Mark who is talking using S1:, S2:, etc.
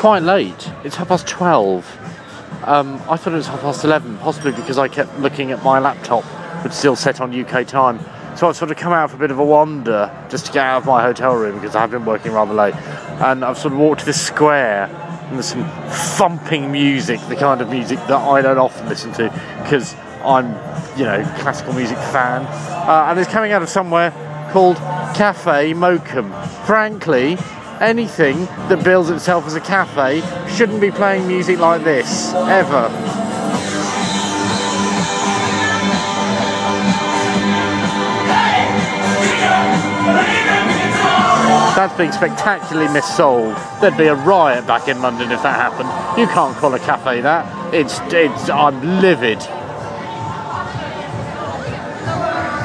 S1: quite late. It's half past 12. Um, I thought it was half past 11, possibly because I kept looking at my laptop, which is still set on UK time. So I've sort of come out for a bit of a wander just to get out of my hotel room because I have been working rather late. And I've sort of walked to this square and there's some thumping music, the kind of music that I don't often listen to because I'm, you know, classical music fan. Uh, and it's coming out of somewhere called Cafe Mokum. Frankly, anything that bills itself as a cafe shouldn't be playing music like this, ever. That's being spectacularly missold. There'd be a riot back in London if that happened. You can't call a cafe that. It's, it's, I'm livid.